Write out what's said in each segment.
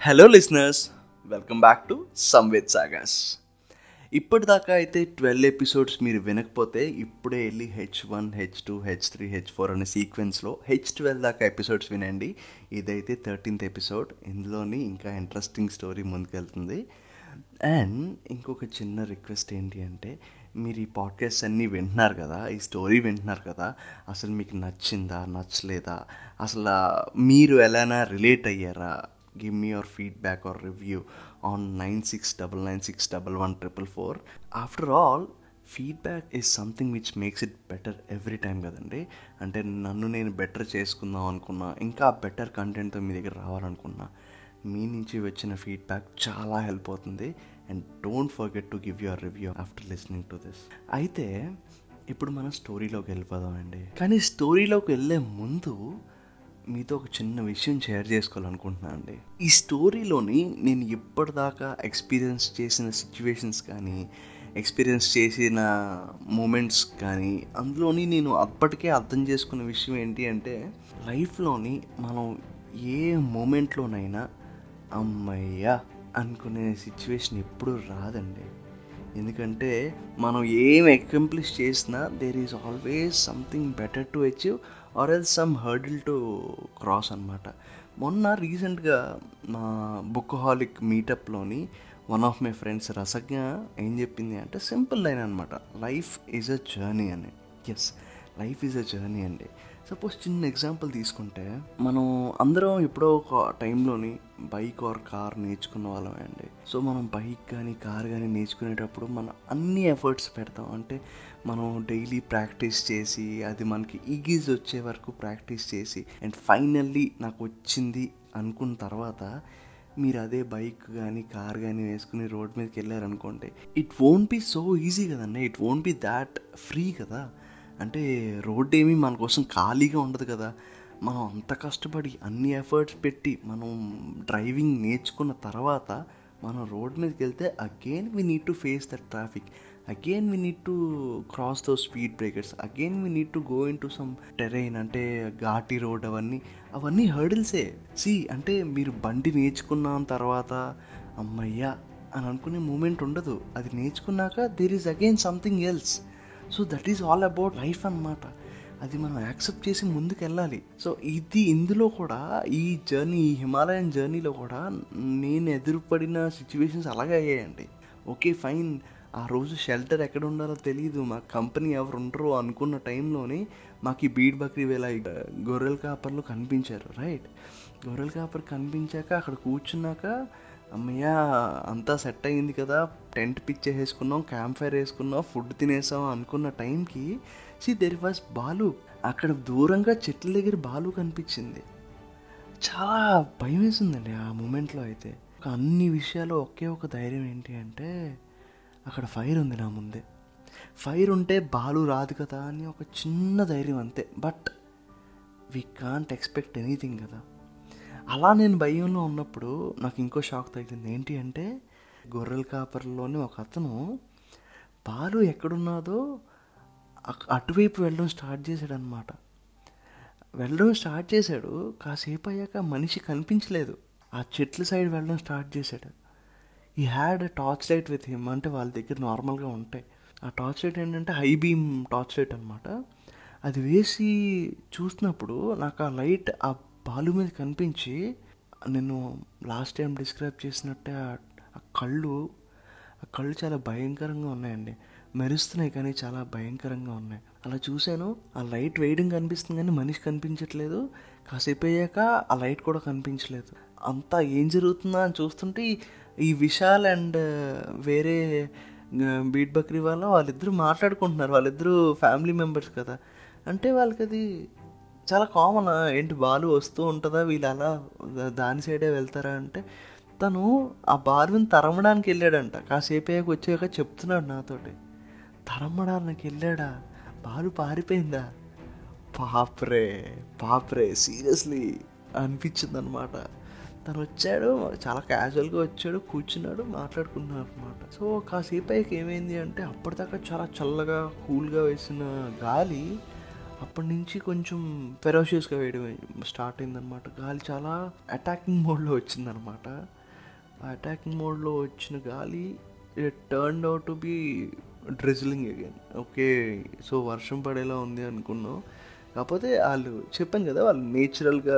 Hello listeners welcome back to Samved Sagar's ఇప్పటిదాకా అయితే twelve episodes మీరు వినకపోతే ఇప్పుడే వెళ్ళి H one H two H three H four అనే సీక్వెన్స్లో హెచ్ ట్వెల్వ్ దాకా ఎపిసోడ్స్ వినండి. ఇదైతే థర్టీన్త్ ఎపిసోడ్ ఇందులోని ఇంకా ఇంట్రెస్టింగ్ స్టోరీ ముందుకెళ్తుంది. అండ్ ఇంకొక చిన్న రిక్వెస్ట్ ఏంటి అంటే మీరు ఈ పాడ్కాస్ట్ అన్నీ వింటున్నారు కదా ఈ స్టోరీ వింటున్నారు కదా అసలు మీకు నచ్చిందా నచ్చలేదా అసలు మీరు ఎలానా రిలేట్ అయ్యారా give me your feedback or review on nine six double nine six double one triple four after all feedback is something which makes it better every time కదండి. అంటే నన్ను నేను బెటర్ చేసుకుందాం అనుకున్నా ఇంకా బెటర్ కంటెంట్తో మీ దగ్గర రావాలనుకున్నా మీ నుంచి వచ్చిన ఫీడ్బ్యాక్ చాలా హెల్ప్ అవుతుంది. And don't forget to give your review after listening to this అయితే ఇప్పుడు మనం స్టోరీలోకి వెళ్ళిపోదాం అండి కానీ స్టోరీలోకి వెళ్ళే ముందు మీతో ఒక చిన్న విషయం షేర్ చేసుకోవాలనుకుంటున్నాను అండి ఈ స్టోరీలోని నేను ఇప్పటిదాకా ఎక్స్పీరియన్స్ చేసిన సిచ్యువేషన్స్ కానీ ఎక్స్పీరియన్స్ చేసిన మూమెంట్స్ కానీ అందులోని నేను అప్పటికే అర్థం చేసుకున్న విషయం ఏంటి అంటే లైఫ్లోని మనం ఏ మూమెంట్లోనైనా అమ్మయ్యా అనుకునే సిచ్యువేషన్ ఎప్పుడు రాదండి. ఎందుకంటే మనం ఏం అకంప్లిష్ చేసినా there is always something better to achieve or else some hurdle to cross అనమాట మొన్న రీసెంట్గా మా bookaholic మీటప్లోని one of my friends Rasagna ఏం చెప్పింది అంటే సింపుల్ లైన్ అనమాట లైఫ్ ఈజ్ అ జర్నీ అని. Yes life is a journey అండి. సపోజ్ చిన్న ఎగ్జాంపుల్ తీసుకుంటే మనం అందరం ఎప్పుడో ఒక టైంలోని బైక్ ఆర్ కార్ నేర్చుకున్న వాళ్ళమే అండి. సో మనం బైక్ కానీ కార్ కానీ నేర్చుకునేటప్పుడు మనం అన్ని ఎఫర్ట్స్ పెడతాం. అంటే మనం డైలీ ప్రాక్టీస్ చేసి అది మనకి ఈగీజ్ వచ్చే వరకు ప్రాక్టీస్ చేసి అండ్ ఫైనల్లీ నాకు వచ్చింది అనుకున్న తర్వాత మీరు అదే బైక్ కానీ కార్ కానీ వేసుకుని రోడ్ మీదకి వెళ్ళారనుకోండి it won't be so easy కదండి. It won't be that free కదా. అంటే రోడ్ ఏమీ మన కోసం ఖాళీగా ఉండదు కదా. మనం అంత కష్టపడి అన్ని ఎఫర్ట్స్ పెట్టి మనం డ్రైవింగ్ నేర్చుకున్న తర్వాత మనం రోడ్ మీదకి వెళ్తే again we need to face that traffic. Again we need to cross those speed breakers. Again we need to go in to some terrain అంటే ఘాటి రోడ్ అవన్నీ. అవన్నీ హర్డిల్సే. సి అంటే మీరు బండి నేర్చుకున్న తర్వాత అమ్మయ్యా అని అనుకునే మూమెంట్ ఉండదు. అది నేర్చుకున్నాక there is again something else so that is all about life అనమాట అది మనం యాక్సెప్ట్ చేసి ముందుకు వెళ్ళాలి సో ఇది ఇందులో కూడా ఈ జర్నీ ఈ హిమాలయన్ జర్నీలో కూడా నేను ఎదురుపడిన సిచ్యువేషన్స్ అలాగే అయ్యాయండి. ఓకే ఫైన్ ఆ రోజు షెల్టర్ ఎక్కడ ఉండాలో తెలియదు మా కంపెనీ ఎవరు ఉండరు అనుకున్న టైంలోనే మాకు ఈ బీడ్ బక్రీ వేళ గొర్రెల కాపర్లు కనిపించారు. రైట్ గొర్రెల కాపర్ కనిపించాక అక్కడ కూర్చున్నాక అమ్మయ్య అంతా సెట్ అయ్యింది కదా. టెంట్ పిచ్చే వేసుకున్నాం క్యాంప్ ఫైర్ వేసుకున్నాం ఫుడ్ తినేసాం అనుకున్న టైంకి సి దెర్ వాజ్ బాలు. అక్కడ దూరంగా చెట్ల దగ్గర బాలు కనిపించింది. చాలా భయం వేసిందండి ఆ మూమెంట్లో అయితే. అన్ని విషయాలు ఒకే ఒక ధైర్యం ఏంటి అంటే అక్కడ ఫైర్ ఉంది నా ముందే. ఫైర్ ఉంటే బాలు రాదు కదా అని ఒక చిన్న ధైర్యం అంతే. But we can't expect anything కదా. అలా నేను భయంలో ఉన్నప్పుడు నాకు ఇంకో షాక్ తగిలింది. ఏంటి అంటే గొర్రెల కాపర్లోని ఒక అతను పాలు ఎక్కడున్నదో అటువైపు వెళ్ళడం స్టార్ట్ చేశాడు అనమాట వెళ్ళడం స్టార్ట్ చేశాడు కాసేపు అయ్యాక మనిషి కనిపించలేదు. ఆ చెట్ల సైడ్ వెళ్ళడం స్టార్ట్ చేశాడు. He had torch light with him అంటే వాళ్ళ దగ్గర నార్మల్గా ఉంటాయి. ఆ టార్చ్ లైట్ ఏంటంటే హై బీమ్ టార్చ్ లైట్ అనమాట అది వేసి చూసినప్పుడు నాకు ఆ లైట్ ఆ పాలు మీద కనిపించి నేను లాస్ట్ టైం డిస్క్రైబ్ చేసినట్టే ఆ కళ్ళు ఆ కళ్ళు చాలా భయంకరంగా ఉన్నాయండి. మెరుస్తున్నాయి కానీ చాలా భయంకరంగా ఉన్నాయి. అలా చూశాను. ఆ లైట్ వేయడం కనిపిస్తుంది కానీ మనిషి కనిపించట్లేదు. కాసేపు అయ్యాక ఆ లైట్ కూడా కనిపించలేదు. అంతా ఏం జరుగుతుందా అని చూస్తుంటే ఈ విశాల్ అండ్ వేరే బీట్ బక్రీ వాళ్ళ వాళ్ళిద్దరూ మాట్లాడుకుంటున్నారు. వాళ్ళిద్దరూ ఫ్యామిలీ మెంబర్స్ కదా. అంటే వాళ్ళకి అది చాలా కామన్ ఏంటి బాలు వస్తూ ఉంటుందా? వీళ్ళు అలా దాని సైడే వెళ్తారా అంటే తను ఆ బాలుని తరమడానికి వెళ్ళాడంట. కాసేపు అయ్యాక వచ్చాక చెప్తున్నాడు నాతోటి. తరమడానికి వెళ్ళాడా? బాలు పారిపోయిందా? పాప్రే పాప్రే సీరియస్లీ అనిపించింది అనమాట తను వచ్చాడు చాలా క్యాజువల్గా వచ్చాడు కూర్చున్నాడు మాట్లాడుకున్నాడు అనమాట సో కాసేపు అయ్యాక ఏమైంది అంటే అప్పటిదాకా చాలా చల్లగా కూల్గా వేసిన గాలి అప్పటి నుంచి కొంచెం ఫెరోషియస్గా వేయడం స్టార్ట్ అయిందనమాట గాలి చాలా అటాకింగ్ మోడ్లో వచ్చిందనమాట ఆ అటాకింగ్ మోడ్లో వచ్చిన గాలి it turn out to be drizzling again okay so వర్షం పడేలా ఉంది అనుకున్నాం. కాకపోతే వాళ్ళు చెప్పాను కదా వాళ్ళు నేచురల్గా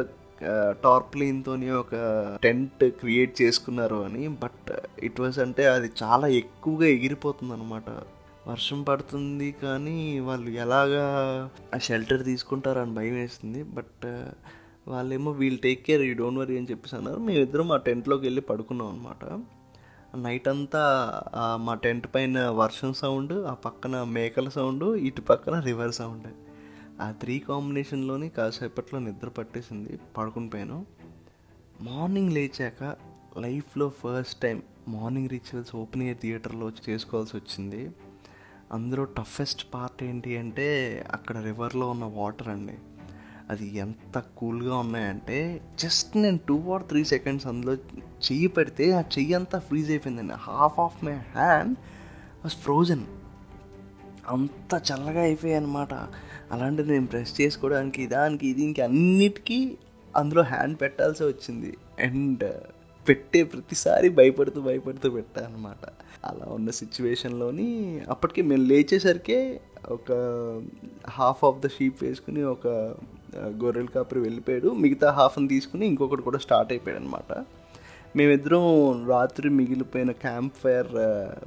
టార్ప్లీన్తోని ఒక టెంట్ క్రియేట్ చేసుకున్నారు అని. బట్ ఇట్ వాజ్ అంటే అది చాలా ఎక్కువగా ఎగిరిపోతుంది అనమాట వర్షం పడుతుంది కానీ వాళ్ళు ఎలాగా ఆ షెల్టర్ తీసుకుంటారు అని భయం వేస్తుంది. బట్ uh, వాళ్ళేమో we'll take care you don't worry అని చెప్పేసి అన్నారు. మేమిద్దరం మా టెంట్లోకి వెళ్ళి పడుకున్నాం అనమాట నైట్ అంతా మా టెంట్ పైన వర్షం సౌండ్ ఆ పక్కన మేకల సౌండ్ ఇటు పక్కన రివర్ సౌండ్ ఆ త్రీ కాంబినేషన్లోని కాసేపట్లో నిద్ర పట్టేసింది. పడుకుని పోయాను. మార్నింగ్ లేచాక లైఫ్లో first time morning rituals open air థియేటర్లో వచ్చి చేసుకోవాల్సి వచ్చింది. అందులో టఫెస్ట్ పార్ట్ ఏంటి అంటే అక్కడ రివర్లో ఉన్న వాటర్ అండి. అది ఎంత కూల్గా ఉన్నాయంటే జస్ట్ నేను టూ ఆర్ త్రీ సెకండ్స్ అందులో చెయ్యి పెడితే ఆ చెయ్యి అంతా ఫ్రీజ్ అయిపోయిందండి. Half of my hand was frozen అంత చల్లగా అయిపోయాయి అనమాట అలాంటి నేను ప్రెస్ చేసుకోవడానికి దానికి దీనికి అన్నిటికీ అందులో హ్యాండ్ పెట్టాల్సి వచ్చింది. అండ్ పెట్టే ప్రతిసారి భయపడుతూ భయపడుతూ పెట్టా అనమాట అలా ఉన్న సిచ్యువేషన్లోని అప్పటికి మేము లేచేసరికే ఒక హాఫ్ ఆఫ్ ద షీప్ వేసుకుని ఒక గొర్రెల కాపరి వెళ్ళిపోయాడు. మిగతా హాఫ్ని తీసుకుని ఇంకొకటి కూడా స్టార్ట్ అయిపోయాడు అనమాట మేమిద్దరం రాత్రి మిగిలిపోయిన క్యాంప్ ఫైర్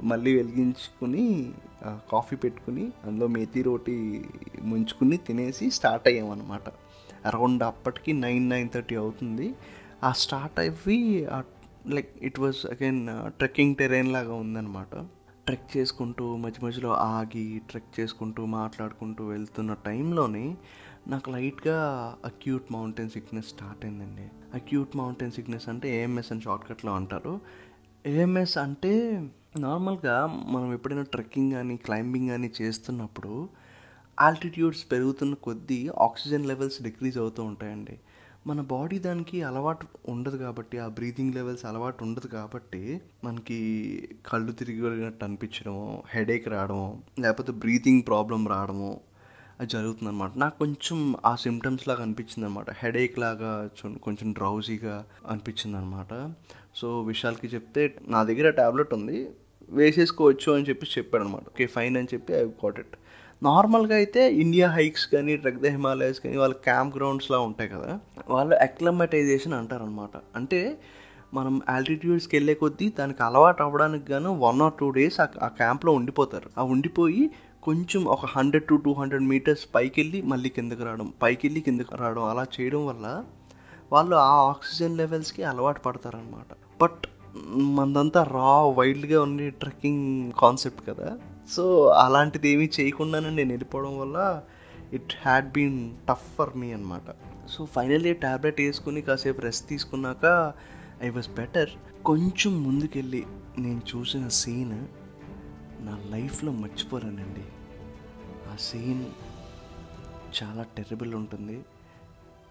మళ్ళీ వెలిగించుకుని కాఫీ పెట్టుకుని అందులో మేతి రోటి ముంచుకుని తినేసి స్టార్ట్ అయ్యామన్నమాట. అరౌండ్ అప్పటికి నైన్ నైన్ థర్టీ అవుతుంది. ఆ స్టార్ట్ అయ్యి like it was again trekking terrain లాగా ఉందన్నమాట. ట్రెక్ చేసుకుంటూ మధ్య మధ్యలో ఆగి ట్రెక్ చేసుకుంటూ మాట్లాడుకుంటూ వెళ్తున్న టైంలోని నాకు లైట్గా అక్యూట్ మౌంటైన్ సిక్నెస్ స్టార్ట్ అయిందండి. అక్యూట్ మౌంటైన్ సిక్నెస్ అంటే ఏఎంఎస్ అని షార్ట్కట్లో అంటారు. ఏఎంఎస్ అంటే నార్మల్గా మనం ఎప్పుడైనా ట్రెక్కింగ్ కానీ క్లైంబింగ్ కానీ చేస్తున్నప్పుడు ఆల్టిట్యూడ్స్ పెరుగుతున్న కొద్దీ ఆక్సిజన్ లెవెల్స్ డిక్రీజ్ అవుతూ ఉంటాయండి. మన బాడీ దానికి అలవాటు ఉండదు కాబట్టి ఆ బ్రీతింగ్ లెవెల్స్ అలవాటు ఉండదు కాబట్టి మనకి కళ్ళు తిరిగినట్టు అనిపించడము హెడేక్ రావడము లేకపోతే బ్రీతింగ్ ప్రాబ్లం రావడము అది జరుగుతుంది అనమాట నాకు కొంచెం ఆ సిమ్టమ్స్ లాగా అనిపించింది అనమాట హెడేక్ లాగా కొంచెం డ్రౌజీగా అనిపించింది అనమాట సో విశాల్కి చెప్తే నా దగ్గర టాబ్లెట్ ఉంది వేసేసుకోవచ్చు అని చెప్పి చెప్పాడు అనమాట ఓకే ఫైన్ అని చెప్పి ఐ కాట్ ఇట్. నార్మల్గా అయితే ఇండియా హైక్స్ కానీ ట్రెక్ ద హిమాలయస్ కానీ వాళ్ళ క్యాంప్ గ్రౌండ్స్లా ఉంటాయి కదా. వాళ్ళు అక్లమటైజేషన్ అంటారనమాట అంటే మనం ఆల్టిట్యూడ్స్కి వెళ్ళే కొద్దీ దానికి అలవాటు అవ్వడానికి గాను వన్ ఆర్ టూ డేస్ ఆ క్యాంప్లో ఉండిపోతారు. ఆ ఉండిపోయి కొంచెం ఒక hundred to two hundred metres పైకి వెళ్ళి మళ్ళీ కిందకి రావడం పైకి వెళ్ళి కిందకి రావడం అలా చేయడం వల్ల వాళ్ళు ఆ ఆక్సిజన్ లెవెల్స్కి అలవాటు పడతారనమాట బట్ మనదంతా రా వైల్డ్గా ఉండే ట్రెక్కింగ్ కాన్సెప్ట్ కదా. సో అలాంటిది ఏమీ చేయకుండానే నేను వెళ్ళిపోవడం వల్ల it had been tough for me అనమాట సో ఫైనల్లీ ట్యాబ్లెట్ వేసుకుని కాసేపు రెస్ట్ తీసుకున్నాక ఐ వాజ్ బెటర్ కొంచెం ముందుకెళ్ళి నేను చూసిన సీన్ నా లైఫ్లో మర్చిపోరానండి. ఆ సీన్ చాలా టెర్రబుల్ ఉంటుంది.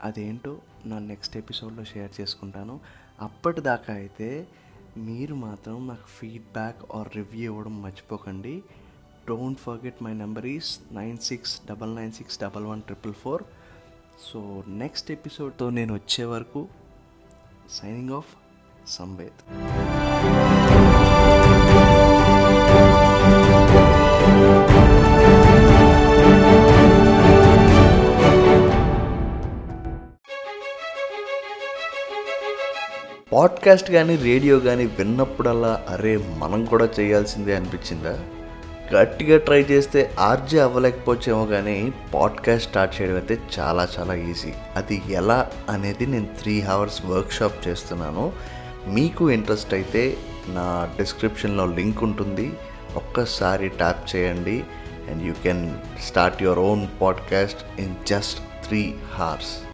అదేంటో నా నెక్స్ట్ ఎపిసోడ్లో షేర్ చేసుకుంటాను. అప్పటిదాకా అయితే మీరు మాత్రం నాకు ఫీడ్బ్యాక్ ఆర్ రివ్యూ ఇవ్వడం మర్చిపోకండి. Don't forget my number is nine six double nine six double one triple four so next ఎపిసోడ్తో నేను వచ్చే వరకు సైనింగ్ ఆఫ్ సంవేద్ పాడ్కాస్ట్ కానీ రేడియో కానీ విన్నప్పుడల్లా అరే మనం కూడా చేయాల్సిందే అనిపించిందా? గట్టిగా ట్రై చేస్తే ఆర్జే అవ్వలేకపోవచ్చేమో కానీ పాడ్కాస్ట్ స్టార్ట్ చేయడం అయితే చాలా చాలా ఈజీ. అది ఎలా అనేది నేను త్రీ అవర్స్ వర్క్షాప్ చేస్తున్నాను. మీకు ఇంట్రెస్ట్ అయితే నా డిస్క్రిప్షన్లో లింక్ ఉంటుంది. ఒక్కసారి ట్యాప్ చేయండి. And you can start your own podcast in just three hours